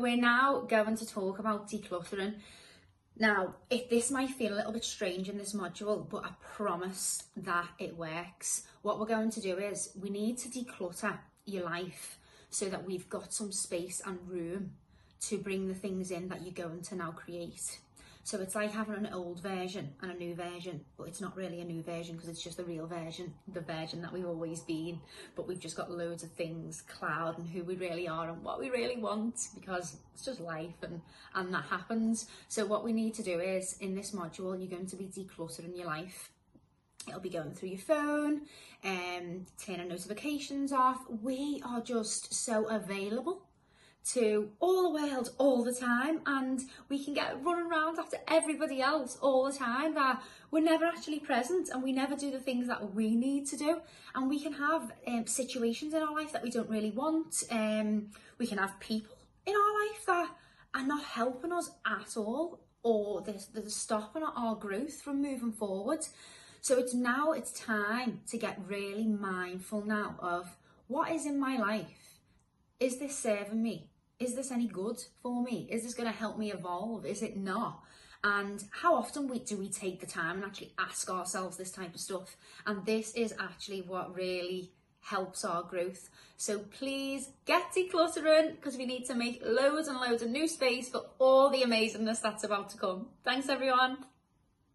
we're now going to talk about decluttering. Now, if this might feel a little bit strange in this module, but I promise that it works. What we're going to do is we need to declutter your life so that we've got some space and room to bring the things in that you're going to now create. So it's like having an old version and a new version, but it's not really a new version because it's just the real version, the version that we've always been. But we've just got loads of things cloud and who we really are and what we really want because it's just life and, and that happens. So what we need to do is in this module, you're going to be decluttering your life it'll be going through your phone and um, turning notifications off we are just so available to all the world all the time and we can get running around after everybody else all the time that we're never actually present and we never do the things that we need to do. And we can have um, situations in our life that we don't really want. Um, we can have people in our life that are not helping us at all or they're, they're stopping our growth from moving forward. So it's now it's time to get really mindful now of what is in my life. Is this serving me is this any good for me? Is this going to help me evolve? Is it not? And how often we, do we take the time and actually ask ourselves this type of stuff? And this is actually what really helps our growth. So please get decluttering because we need to make loads and loads of new space for all the amazingness that's about to come. Thanks everyone.